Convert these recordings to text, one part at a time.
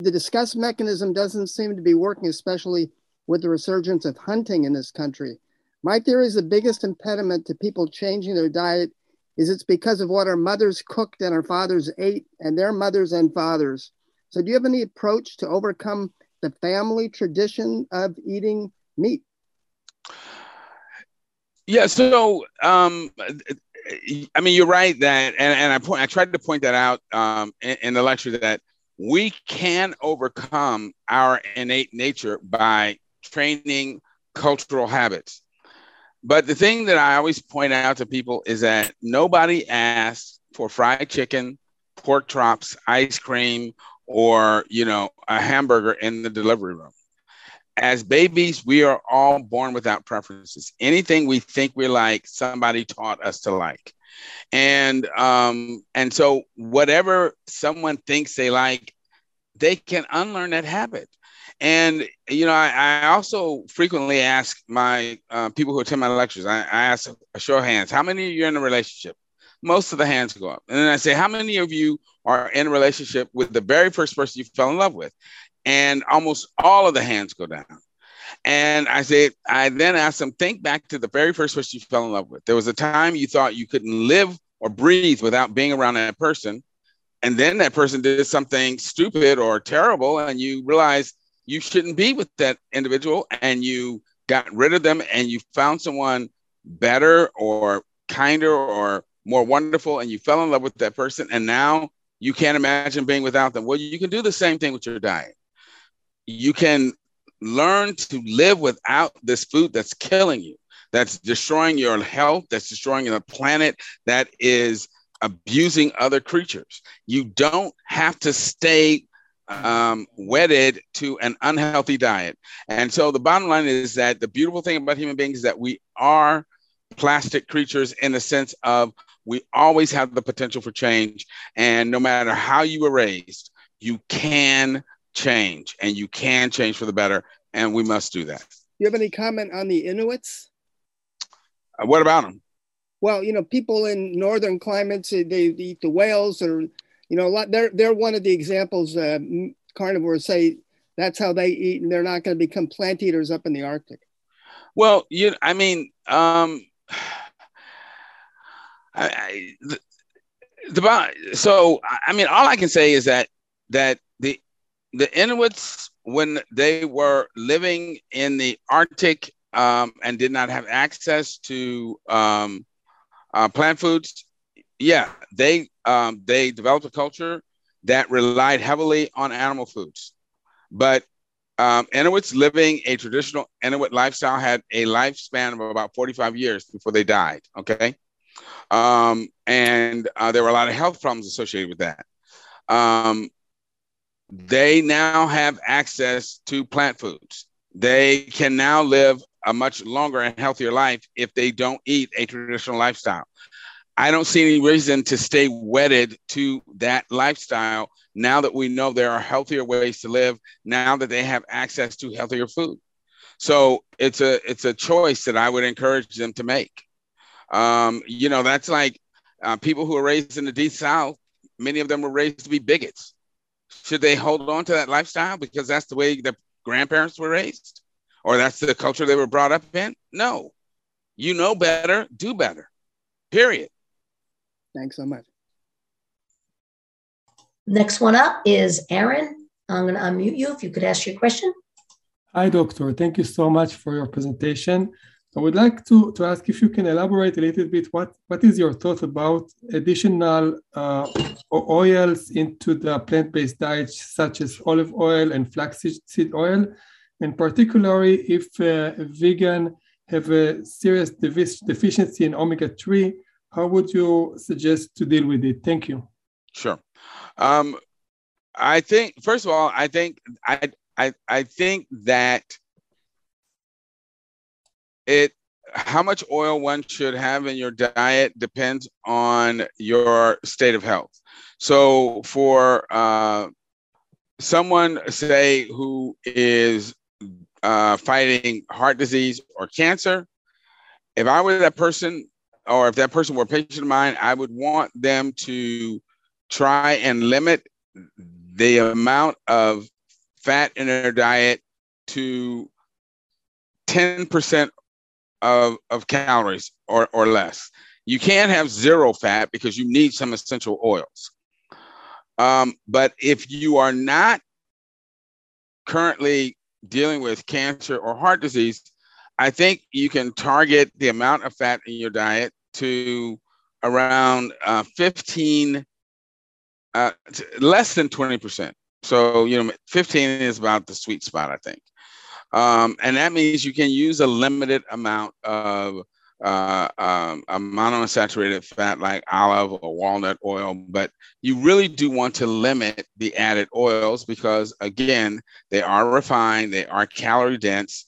The disgust mechanism doesn't seem to be working, especially with the resurgence of hunting in this country. My theory is the biggest impediment to people changing their diet is it's because of what our mothers cooked and our fathers ate and their mothers and fathers. So, do you have any approach to overcome the family tradition of eating meat? Yeah, so um, I mean, you're right that, and, and I point, I tried to point that out um, in, in the lecture that we can overcome our innate nature by training cultural habits. But the thing that I always point out to people is that nobody asks for fried chicken, pork chops, ice cream, or you know a hamburger in the delivery room. As babies, we are all born without preferences. Anything we think we like, somebody taught us to like, and um, and so whatever someone thinks they like, they can unlearn that habit. And you know, I, I also frequently ask my uh, people who attend my lectures. I, I ask a show of hands: How many of you are in a relationship? Most of the hands go up, and then I say, How many of you are in a relationship with the very first person you fell in love with? And almost all of the hands go down. And I said, I then asked them, think back to the very first person you fell in love with. There was a time you thought you couldn't live or breathe without being around that person. And then that person did something stupid or terrible, and you realized you shouldn't be with that individual and you got rid of them and you found someone better or kinder or more wonderful and you fell in love with that person and now you can't imagine being without them. Well, you can do the same thing with your diet. You can learn to live without this food that's killing you, that's destroying your health, that's destroying the planet, that is abusing other creatures. You don't have to stay um, wedded to an unhealthy diet. And so the bottom line is that the beautiful thing about human beings is that we are plastic creatures in the sense of we always have the potential for change. And no matter how you were raised, you can change and you can change for the better. And we must do that. You have any comment on the Inuits? Uh, what about them? Well, you know, people in northern climates, they eat the whales or you know, a lot, they're they're one of the examples. Uh, carnivores say that's how they eat, and they're not going to become plant eaters up in the Arctic. Well, you, I mean, um, I, I the, the so I mean, all I can say is that that the the Inuits when they were living in the Arctic um, and did not have access to um, uh, plant foods, yeah, they um, they developed a culture that relied heavily on animal foods. But um, Inuits living a traditional Inuit lifestyle had a lifespan of about 45 years before they died. Okay. Um, and uh, there were a lot of health problems associated with that. Um, they now have access to plant foods. They can now live a much longer and healthier life if they don't eat a traditional lifestyle. I don't see any reason to stay wedded to that lifestyle now that we know there are healthier ways to live, now that they have access to healthier food. So it's a it's a choice that I would encourage them to make. Um, you know, that's like uh, people who are raised in the deep south. Many of them were raised to be bigots. Should they hold on to that lifestyle because that's the way the grandparents were raised, or that's the culture they were brought up in? No, you know better, do better. Period. Thanks so much. Next one up is Aaron. I'm going to unmute you if you could ask your question. Hi, doctor. Thank you so much for your presentation. I would like to, to ask if you can elaborate a little bit what, what is your thought about additional uh, oils into the plant-based diet, such as olive oil and flaxseed oil, and particularly if uh, vegan have a serious deficiency in omega-3, how would you suggest to deal with it? Thank you. Sure. Um, I think first of all, I think I I I think that it how much oil one should have in your diet depends on your state of health. So for uh, someone say who is uh, fighting heart disease or cancer, if I were that person, or if that person were a patient of mine, I would want them to try and limit the amount of fat in their diet to 10% of, of calories or, or less. You can't have zero fat because you need some essential oils. Um, but if you are not currently dealing with cancer or heart disease, I think you can target the amount of fat in your diet to around uh, 15, uh, less than 20%. So, you know, 15 is about the sweet spot, I think. Um, and that means you can use a limited amount of uh, um, a monounsaturated fat like olive or walnut oil, but you really do want to limit the added oils because, again, they are refined, they are calorie dense.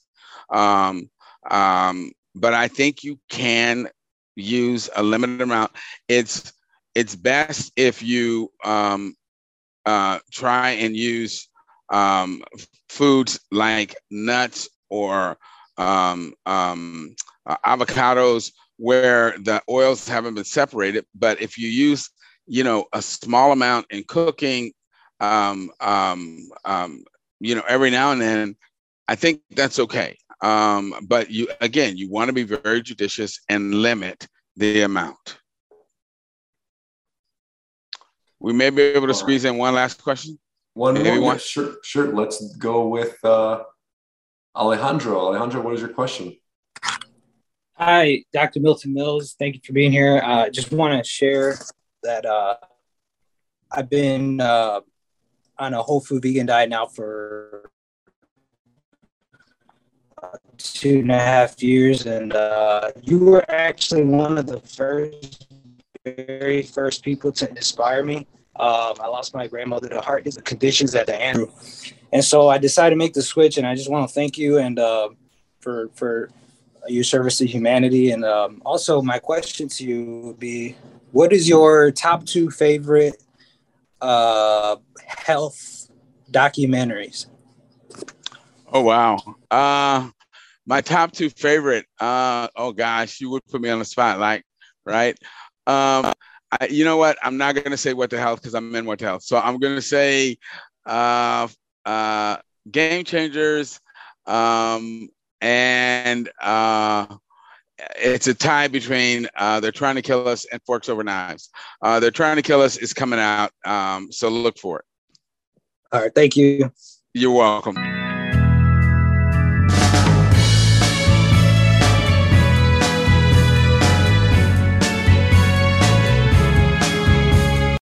Um, um, but I think you can use a limited amount. It's it's best if you um, uh, try and use um, foods like nuts or um, um, uh, avocados where the oils haven't been separated. But if you use, you know, a small amount in cooking, um, um, um, you know, every now and then, I think that's okay. Um, but you, again, you want to be very judicious and limit the amount. We may be able to squeeze in one last question. One more, yeah, sure, sure. Let's go with uh, Alejandro. Alejandro, what is your question? Hi, Dr. Milton Mills. Thank you for being here. I uh, just want to share that uh, I've been uh, on a whole food vegan diet now for two and a half years, and uh, you were actually one of the first, very first people to inspire me. Um, I lost my grandmother to heart conditions at the Andrew, and so I decided to make the switch. And I just want to thank you and uh, for for your service to humanity. And um, also, my question to you would be what is your top two favorite uh, health documentaries? Oh, wow. Uh, my top two favorite, uh, oh gosh, you would put me on the spotlight, right? Um, I, you know what? I'm not going to say what the health because I'm in what health. So I'm going to say uh, uh, game changers um, and uh, it's a tie between uh, they're trying to kill us and forks over knives. Uh, they're trying to kill us is coming out, um, so look for it. All right, thank you. You're welcome.